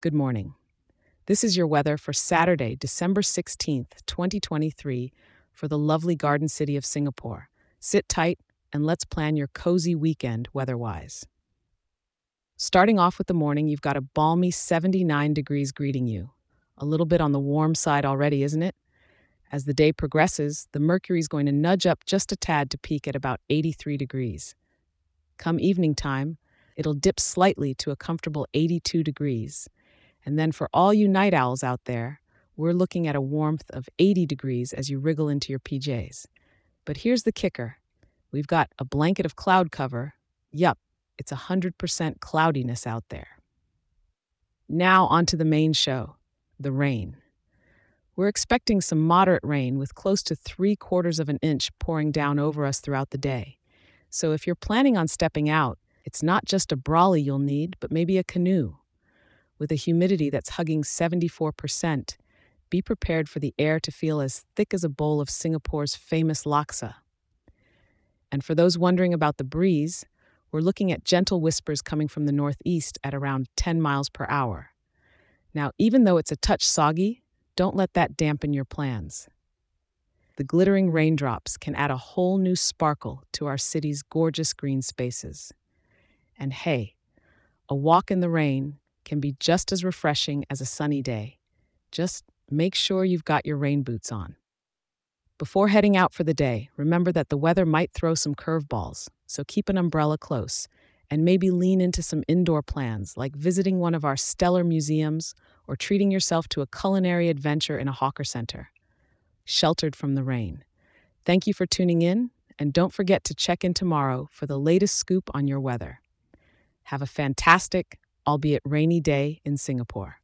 Good morning. This is your weather for Saturday, December 16th, 2023, for the lovely garden city of Singapore. Sit tight and let's plan your cozy weekend weather wise. Starting off with the morning, you've got a balmy 79 degrees greeting you. A little bit on the warm side already, isn't it? As the day progresses, the mercury is going to nudge up just a tad to peak at about 83 degrees. Come evening time, it'll dip slightly to a comfortable 82 degrees. And then for all you night owls out there, we're looking at a warmth of 80 degrees as you wriggle into your PJs. But here's the kicker we've got a blanket of cloud cover. Yup, it's 100% cloudiness out there. Now, on to the main show the rain. We're expecting some moderate rain with close to three quarters of an inch pouring down over us throughout the day. So if you're planning on stepping out, it's not just a brolly you'll need, but maybe a canoe. With a humidity that's hugging 74%, be prepared for the air to feel as thick as a bowl of Singapore's famous laksa. And for those wondering about the breeze, we're looking at gentle whispers coming from the northeast at around 10 miles per hour. Now, even though it's a touch soggy, don't let that dampen your plans. The glittering raindrops can add a whole new sparkle to our city's gorgeous green spaces. And hey, a walk in the rain can be just as refreshing as a sunny day. Just make sure you've got your rain boots on. Before heading out for the day, remember that the weather might throw some curveballs, so keep an umbrella close and maybe lean into some indoor plans like visiting one of our stellar museums or treating yourself to a culinary adventure in a hawker center. Sheltered from the rain. Thank you for tuning in, and don't forget to check in tomorrow for the latest scoop on your weather. Have a fantastic, albeit rainy day in Singapore.